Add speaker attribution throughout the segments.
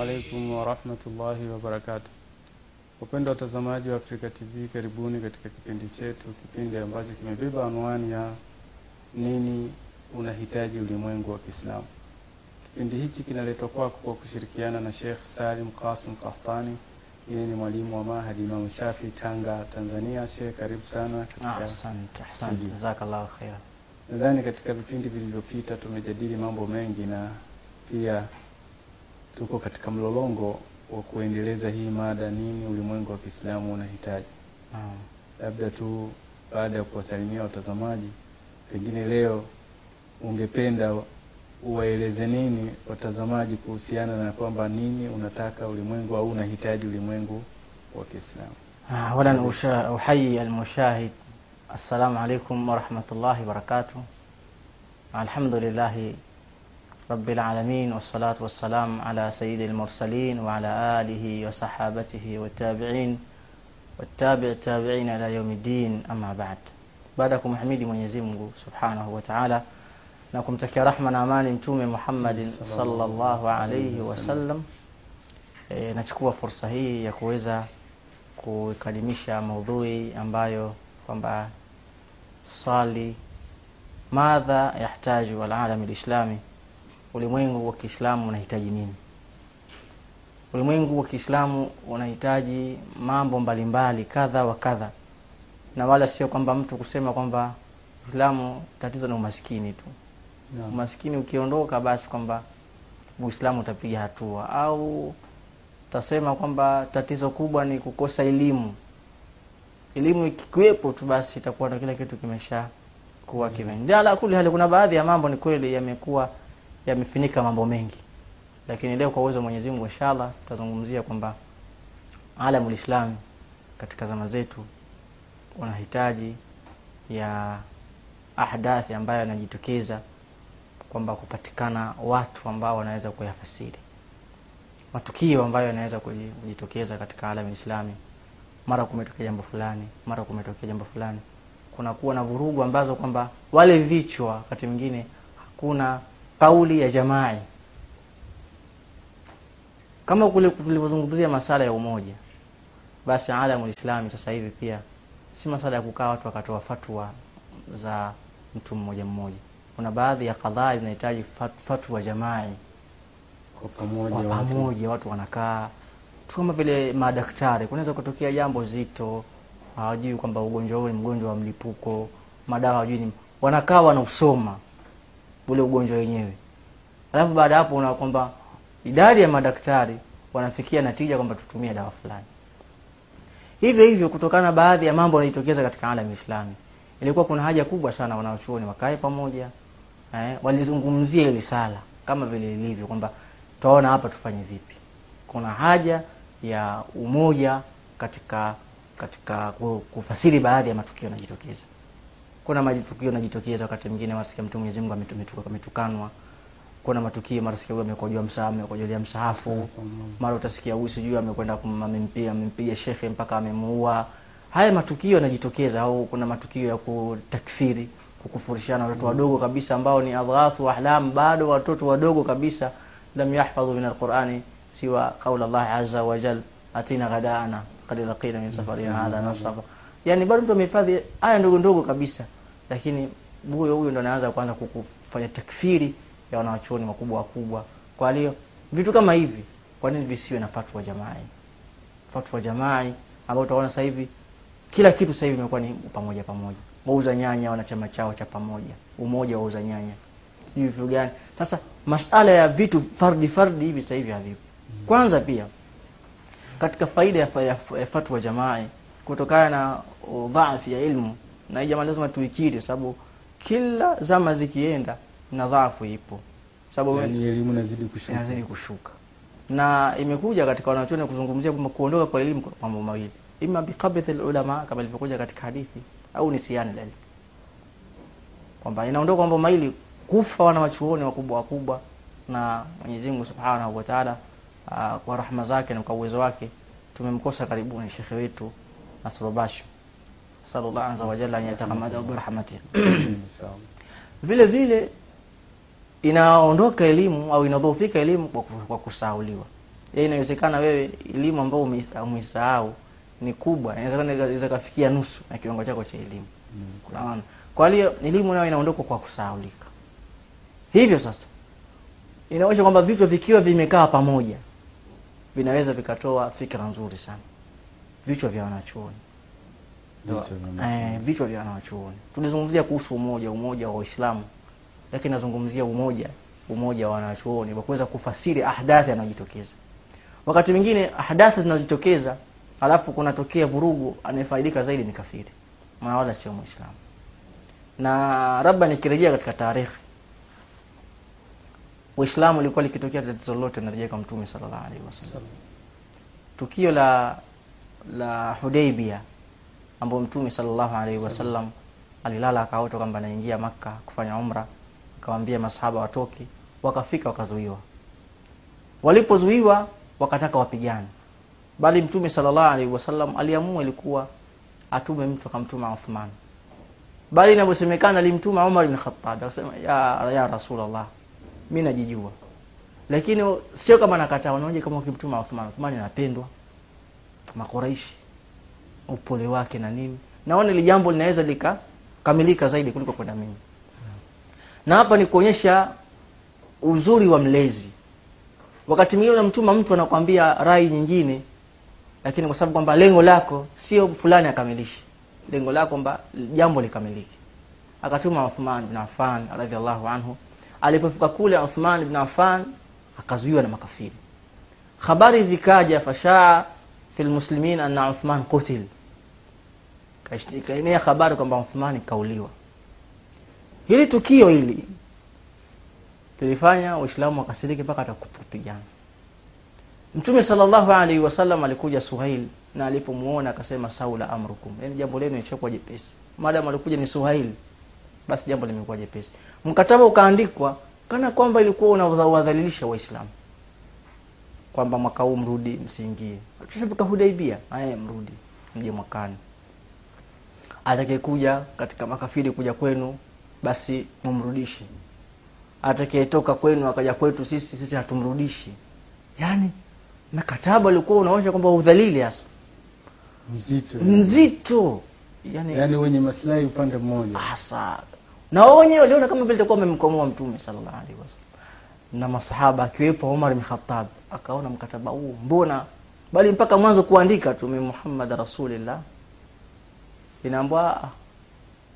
Speaker 1: alaikum warahmatullahi wabarakatu. Wapendwa watazamaji wa Afrika TV, karibuni katika kipindi chetu, kipindi ambacho kimebeba anwani ya nini unahitaji ulimwengu wa Kiislamu. Kipindi hichi kinaletwa kwako kwa kushirikiana na Sheikh Salim Qasim Qahtani. Yeye ni mwalimu wa Mahadi Imam Shafi, Tanga, Tanzania. Sheikh, karibu sana katika
Speaker 2: Asante, asante, jazakallahu khair.
Speaker 1: Nadhani katika vipindi vilivyopita tumejadili mambo mengi na pia tuko katika mlolongo wa kuendeleza hii mada, nini ulimwengu wa Kiislamu unahitaji.
Speaker 2: Ah.
Speaker 1: Labda tu baada ya kuwasalimia watazamaji, pengine leo ungependa uwaeleze nini watazamaji kuhusiana na kwamba nini unataka ulimwengu au unahitaji ulimwengu wa Kiislamu?
Speaker 2: Ah, wala uhayi almushahid. Assalamu alaikum warahmatullahi wabarakatuh. Alhamdulillah رب العالمين والصلاة والسلام على سيد المرسلين وعلى آله وصحابته والتابعين والتابع التابعين إلى يوم الدين أما بعد. بعدكم حميد من يزيمه سبحانه وتعالى نكم تكي رحمة أمان تومي محمد صلى الله عليه وسلم. نتكوى فرصة هي يكويزا كويكاليميشا موضوعي أمبايو كومبا صالي ماذا يحتاج العالم الإسلامي ulimwengu wa Kiislamu unahitaji nini? Ulimwengu wa Kiislamu unahitaji mambo mbalimbali kadha wa kadha, na wala sio kwamba mtu kusema kwamba Uislamu tatizo ni umaskini tu.
Speaker 1: Naam.
Speaker 2: Umaskini ukiondoka, basi kwamba Uislamu utapiga hatua, au tasema kwamba tatizo kubwa ni kukosa elimu. Elimu ikiwepo tu, basi itakuwa na kila kitu kimesha kuwa kime. Ala kuli hali, kuna baadhi ya mambo ni kweli yamekuwa yamefinika mambo mengi, lakini leo kwa uwezo wa Mwenyezi Mungu inshallah tutazungumzia kwamba alamul Islam katika zama zetu unahitaji ya ahdathi ambayo yanajitokeza kwamba kupatikana watu ambao wanaweza kuyafasiri. Matukio ambayo yanaweza kujitokeza katika alam islami. Mara kumetokea jambo fulani, mara kumetokea jambo fulani, kunakuwa na vurugu ambazo kwamba wale vichwa, wakati mwingine hakuna kauli ya jamai, kama kule tulivyozungumzia masala ya umoja. Basi alamul islami sasa hivi pia si masala ya kukaa watu wakatoa fatwa za mtu mmoja mmoja. Kuna baadhi ya kadhaa zinahitaji fat- fatwa jamai
Speaker 1: Kwa pamoja
Speaker 2: kwa
Speaker 1: watu-
Speaker 2: pamoja watu wanakaa tu kama vile madaktari. Kunaweza kutokea jambo zito, hawajui kwamba ugonjwa huu ni mgonjwa wa mlipuko, madawa hawajui wanakaa wanausoma ule ugonjwa wenyewe, alafu baada hapo una kwamba idadi ya madaktari wanafikia natija kwamba tutumie dawa fulani. Hivyo hivyo, kutokana na baadhi ya mambo yanayotokeza katika alam Islami, ilikuwa kuna haja kubwa sana wanaochuoni wakae pamoja eh, walizungumzia hili sala kama vile ilivyo kwamba tutaona hapa tufanye vipi. Kuna haja ya umoja katika katika kufasiri baadhi ya matukio yanajitokeza. Kuna matukio yanajitokeza wakati mwingine wasikia mtu Mwenyezi Mungu ametumetuka ametukanwa. Kuna matukio mara sikia huyu amekojoa msahafu, amekojolia msahafu. Mara utasikia huyu sijui amekwenda kumamempia, amempiga shekhe mpaka amemuua. Haya matukio yanajitokeza, au kuna matukio ya kutakfiri, kukufurishana watoto wadogo kabisa ambao ni adghathu ahlam, bado watoto wadogo kabisa, lam yahfadhu min alqurani siwa qaula Allah azza wa jal. Atina ghadaana qad laqina min safarina hadha nasaba, yani bado mtu amehifadhi aya ndogo ndogo kabisa, lakini huyo huyo ndo anaanza kwanza kufanya takfiri ya wanawachuoni wakubwa wakubwa. Kwa hiyo vitu kama hivi, kwa nini visiwe na fatwa jamai? Fatwa jamai ambao utaona sasa hivi kila kitu sasa hivi imekuwa ni pamoja pamoja. Wauza nyanya wana chama chao cha pamoja, umoja wa wauza nyanya, sijui vitu gani. Sasa masala ya vitu fardi fardi hivi sasa hivi havipo. Kwanza pia katika faida ya, fa- ya, ya fatwa jamai kutokana na dhaifu ya ilmu, na jamaa lazima tuikiri, sababu kila zama zikienda na dhaafu ipo, sababu
Speaker 1: yani elimu inazidi kushuka.
Speaker 2: inazidi kushuka. Na imekuja katika wanachuoni kuzungumzia kwamba kuondoka kwa elimu kwa mambo mawili, ima biqabdhi ulama kama ilivyokuja katika hadithi au nisiyani la ilmu, kwamba inaondoka kwa mambo mawili, kufa wanawachuoni wakubwa wakubwa, na Mwenyezi Mungu Subhanahu wa Ta'ala ah, kwa rahma zake na kwa uwezo wake tumemkosa karibuni shekhe wetu Nasr Basho, sallallahu azza wa jalla yatakamada bi rahmatihi vile vile inaondoka elimu au inadhoofika elimu kwa, kusahauliwa. ya inawezekana wewe elimu ambayo ume- umeisahau ni kubwa inawezekana inaweza kafikia nusu na kiwango chako cha elimu Unaona? kwa hiyo elimu nayo inaondoka kwa kusahaulika hivyo sasa inaonyesha kwamba vichwa vikiwa vimekaa pamoja vinaweza vikatoa fikra nzuri sana Vichwa vya wanachuoni. Eh, vichwa vya wanachuoni tulizungumzia kuhusu umoja umoja wa waislamu lakini nazungumzia umoja umoja wa wanachuoni wa kuweza kufasiri ahdathi yanayojitokeza. Wakati mwingine ahdathi zinazojitokeza alafu kunatokea vurugu anayefaidika zaidi ni kafiri. Maana wala sio Muislamu. na labda nikirejea katika taarikhi Uislamu ilikuwa likitokea tatizo lolote narejea kwa mtume sallallahu alaihi wasallam. Tukio la la hudaibia ambao mtume sallallahu alaihi wasallam alilala akaota kwamba anaingia makka kufanya umra akawaambia masahaba watoke wakafika wakazuiwa. Walipozuiwa wakataka wapigane. Bali mtume sallallahu alaihi wasallam aliamua ilikuwa atume mtu akamtuma uthman. Bali inavyosemekana alimtuma umar ibn khattab akasema ya, ya rasulllah mi najijua. Lakini sio kama nakataa wanaoje kama ukimtuma uthman uthman anapendwa. Makoraishi upole wake na nini. Naona ili jambo linaweza likakamilika zaidi kuliko kwenda mimi na hapa ni kuonyesha uzuri wa mlezi. Wakati mwingine unamtuma mtu anakwambia rai nyingine lakini kwa sababu kwamba lengo lako sio fulani akamilishe. Lengo lako kwamba jambo likamilike. Akatuma uthman bin affan radhiallahu anhu. Alipofika kule uthman bin affan akazuiwa na makafiri. Habari zikaja fashaa fi lmuslimin anna uthman qutil ikaenea habari kwamba uthmani kauliwa. Hili tukio hili lilifanya waislamu wakasiriki mpaka atakupigana. mtume salllahu alaihi wasallam alikuja suhail na alipomuona akasema saula amrukum. Yani jambo lenu lishakuwa jepesi. Maadamu alikuja ni suhail basi jambo limekuwa jepesi. Mkataba ukaandikwa kana kwamba ilikuwa unawadhalilisha waislamu. Kwamba mwaka huu mrudi msiingie. Tushafika hudaibia aya mrudi. Mje mwakani atakayekuja katika makafiri kuja kwenu basi mumrudishe atakayetoka kwenu akaja kwetu sisi sisi hatumrudishi. Yani mkataba ulikuwa unaonyesha kwamba udhalili hasa.
Speaker 1: Mzito.
Speaker 2: Mzito. Yani,
Speaker 1: yani wenye maslahi upande mmoja.
Speaker 2: Hasa. Na wao wenyewe waliona kama vile itakuwa wamemkomoa mtume sallallahu alaihi wasallam. Na masahaba akiwepo Umar bin Khattab akaona mkataba huu. Mbona? Bali mpaka mwanzo kuandika tu Muhammad rasulillah inaambwa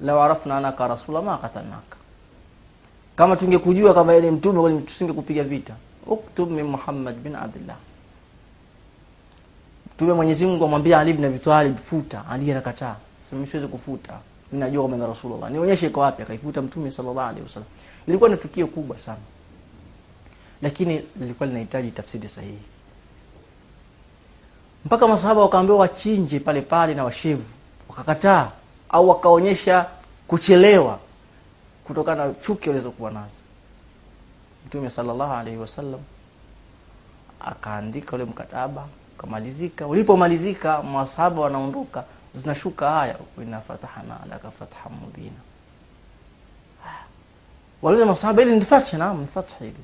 Speaker 2: law arafna anaka rasula ma qatalnaka kama tungekujua kama yeye mtume wala tusingekupiga vita uktub min Muhammad bin Abdullah Mtume Mwenyezi Mungu amwambia Ali ibn Abi futa, Ali anakataa. Sema siwezi kufuta. Mimi najua kama Rasulullah. Nionyeshe iko wapi akaifuta Mtume sallallahu alaihi wasallam. Ilikuwa ni tukio kubwa sana. Lakini lilikuwa linahitaji tafsiri sahihi. Mpaka masahaba wakaambiwa wachinje pale pale na washevu. Wakakataa au wakaonyesha kuchelewa kutokana na chuki walizokuwa nazo. Mtume sallallahu alaihi wasallam akaandika ule mkataba ukamalizika. Ulipomalizika masahaba wanaondoka zinashuka aya inna fatahna laka fathan mubina. Waliza masahaba ili ni fathi naam ni fathi hili.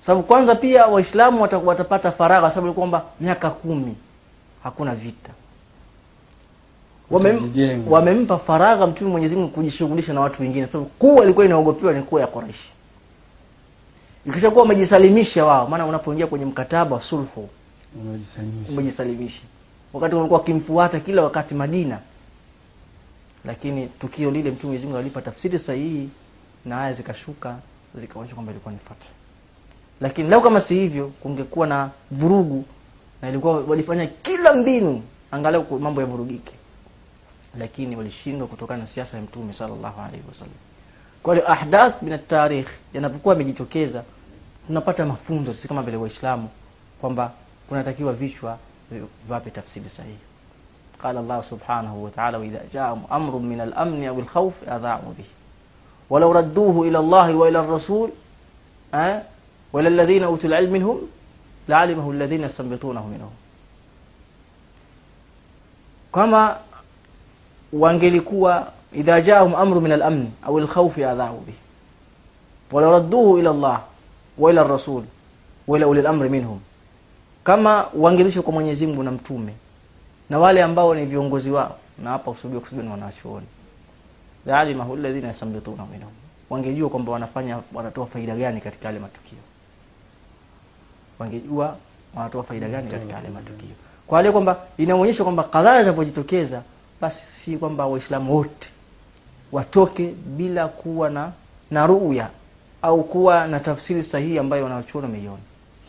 Speaker 2: Sababu kwanza pia waislamu watapata faragha sababu kwamba miaka kumi hakuna vita Wamem, wamempa faragha mtume Mwenyezi Mungu kujishughulisha na watu wengine. Sababu kuwa ilikuwa inaogopiwa ni kuwa ya Quraish ikishakuwa wamejisalimisha wao maana unapoingia kwenye mkataba wa sulhu
Speaker 1: umejisalimisha
Speaker 2: umejisalimisha. Wakati walikuwa wakimfuata kila wakati Madina. Lakini tukio lile mtume Mwenyezi Mungu alipa tafsiri sahihi na aya zikashuka zikaonyesha kwamba ilikuwa ni fatwa lakini leo kama si hivyo kungekuwa na vurugu na ilikuwa walifanya kila mbinu angalau mambo yavurugike lakini walishindwa kutokana na siasa ya mtume sallallahu alaihi wasallam kwa hiyo ahdath min tarikh yanapokuwa yamejitokeza tunapata mafunzo sisi kama vile waislamu kwamba kunatakiwa vichwa vi- viwape tafsiri sahihi قال الله سبحانه وتعالى وإذا جاءهم أمر من الأمن أو الخوف أذاعوا به ولو ردوه إلى الله وإلى الرسول أه؟ وإلى الذين أوتوا العلم منهم لعلمه الذين يستنبطونه منهم كما wangelikuwa idha jaahum amru min al-amn au al-khawfi adha'u bih radduhu ila Allah wa ila ar-rasul wala ulil amri minhum. Kama uangalisho kwa Mwenyezi Mungu na mtume na wale ambao ni viongozi wao na hapa kusudiwa kusudiwa ni wanachuoni. Laalimahu alladhina yasambituna minhum. Wangejua kwamba wanafanya wanatoa faida gani katika yale matukio. Wangejua wanatoa faida gani katika yale matukio. Kwa wale kwamba inaonyesha kwamba kadhaa zinapojitokeza basi si kwamba waislamu wote watoke bila kuwa na na ruya au kuwa na tafsiri sahihi ambayo wanachuoni wameiona.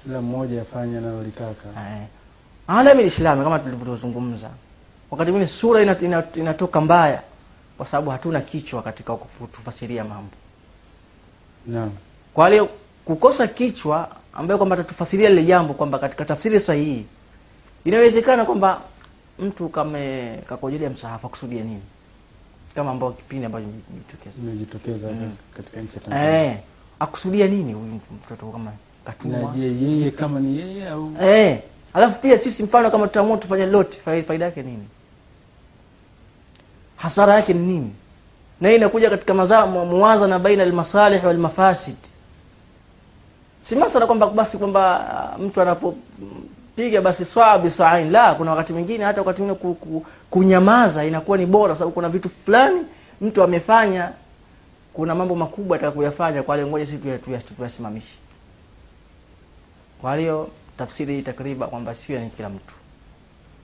Speaker 1: Kila mmoja afanye analolitaka.
Speaker 2: Eh. alami kama tulivyozungumza. Wakati mwingine sura ina, ina, inatoka mbaya kwa sababu hatuna kichwa katika kutufasiria mambo.
Speaker 1: Naam.
Speaker 2: Kwa hiyo kukosa kichwa ambayo kwamba atatufasiria lile jambo kwamba katika tafsiri sahihi inawezekana kwamba mtu kame kakojelea msahafu akusudia nini kama ambao kipindi ambacho jitokeza
Speaker 1: mm. katika nchi ya Tanzania
Speaker 2: eh, akusudia nini huyu mtu mtoto kama
Speaker 1: na
Speaker 2: katumwa
Speaker 1: je yeye kama ni yeye au
Speaker 2: Eh, alafu pia sisi mfano kama tutaamua tufanye loti faida yake nini? Hasara yake ni nini? Na hii inakuja katika mazao muwaza muwazana baina almasalih wal mafasid. Si masala kwamba basi kwamba mtu mtu anapopiga basi swaa bisain la, kuna wakati mwingine hata wakati mwingine ku, ku, kunyamaza inakuwa ni bora sababu kuna vitu fulani mtu amefanya kuna mambo makubwa atakayofanya kwa hiyo ngoja sisi tuya- tuya- tuyasimamishe. Kwa hiyo tafsiri hii takriban kwamba sio ni kila mtu,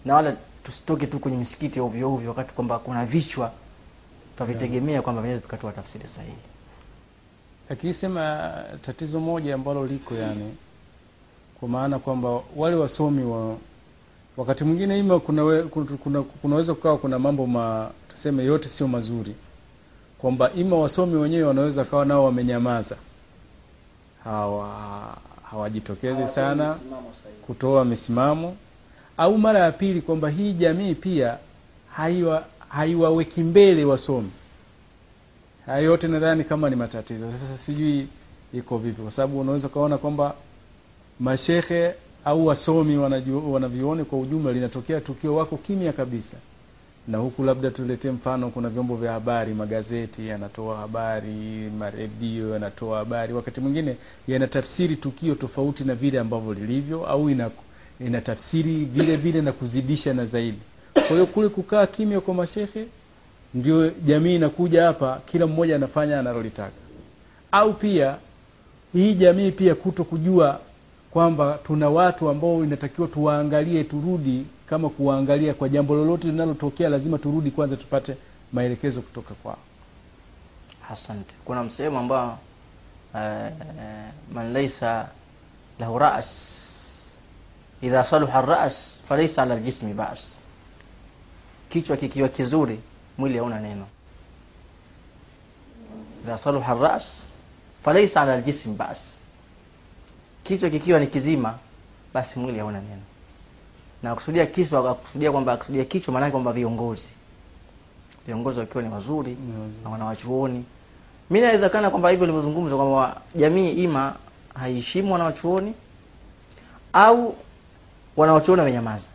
Speaker 2: na wala tusitoke tu kwenye misikiti ovyo ovyo, wakati kwamba kuna vichwa tutavitegemea kwamba vinaweza vikatoa tafsiri sahihi.
Speaker 1: Akisema tatizo moja ambalo liko yani kwa maana kwamba wale wasomi wa wakati mwingine ima kunawe, kuna, kuna, kunaweza kukawa kuna mambo ma tuseme yote sio mazuri. Kwamba ima wasomi wenyewe wanaweza kawa nao wamenyamaza. Hawa hawajitokezi sana kutoa misimamo. Au mara ya pili kwamba hii jamii pia haiwa haiwaweki mbele wasomi. Haya yote nadhani kama ni matatizo. Sasa sijui iko vipi kwa sababu unaweza ukaona kwamba mashehe au wasomi wanavyuoni kwa ujumla linatokea tukio wako kimya kabisa. Na huku labda tuletee mfano kuna vyombo vya habari magazeti yanatoa habari maredio yanatoa habari. Wakati mwingine yanatafsiri tukio tofauti na vile ambavyo lilivyo au inatafsiri vile vile na kuzidisha na zaidi. Kwa hiyo kule kukaa kimya kwa mashehe ndio jamii inakuja hapa kila mmoja anafanya analolitaka. Au pia hii jamii pia kuto kujua kwamba tuna watu ambao inatakiwa tuwaangalie turudi kama kuwaangalia kwa jambo lolote linalotokea lazima turudi kwanza tupate maelekezo kutoka kwao
Speaker 2: Asante. Kuna msehemu ambao uh, man laisa lahu ras idha saluha ar-ras falaisa ala al-jismi bas, kichwa kikiwa kizuri mwili hauna neno. Idha saluha ar-ras falaisa ala al-jismi bas, kichwa kikiwa ni kizima basi mwili hauna neno. Na kusudia kichwa, akusudia kwamba akusudia kichwa, maana kwamba viongozi. Viongozi wakiwa ni wazuri na wanawachuoni. Mi nawezekana kwamba hivyo ilivyozungumza kwamba jamii ima haiheshimu wanawachuoni au wanawachuoni wamenyamaza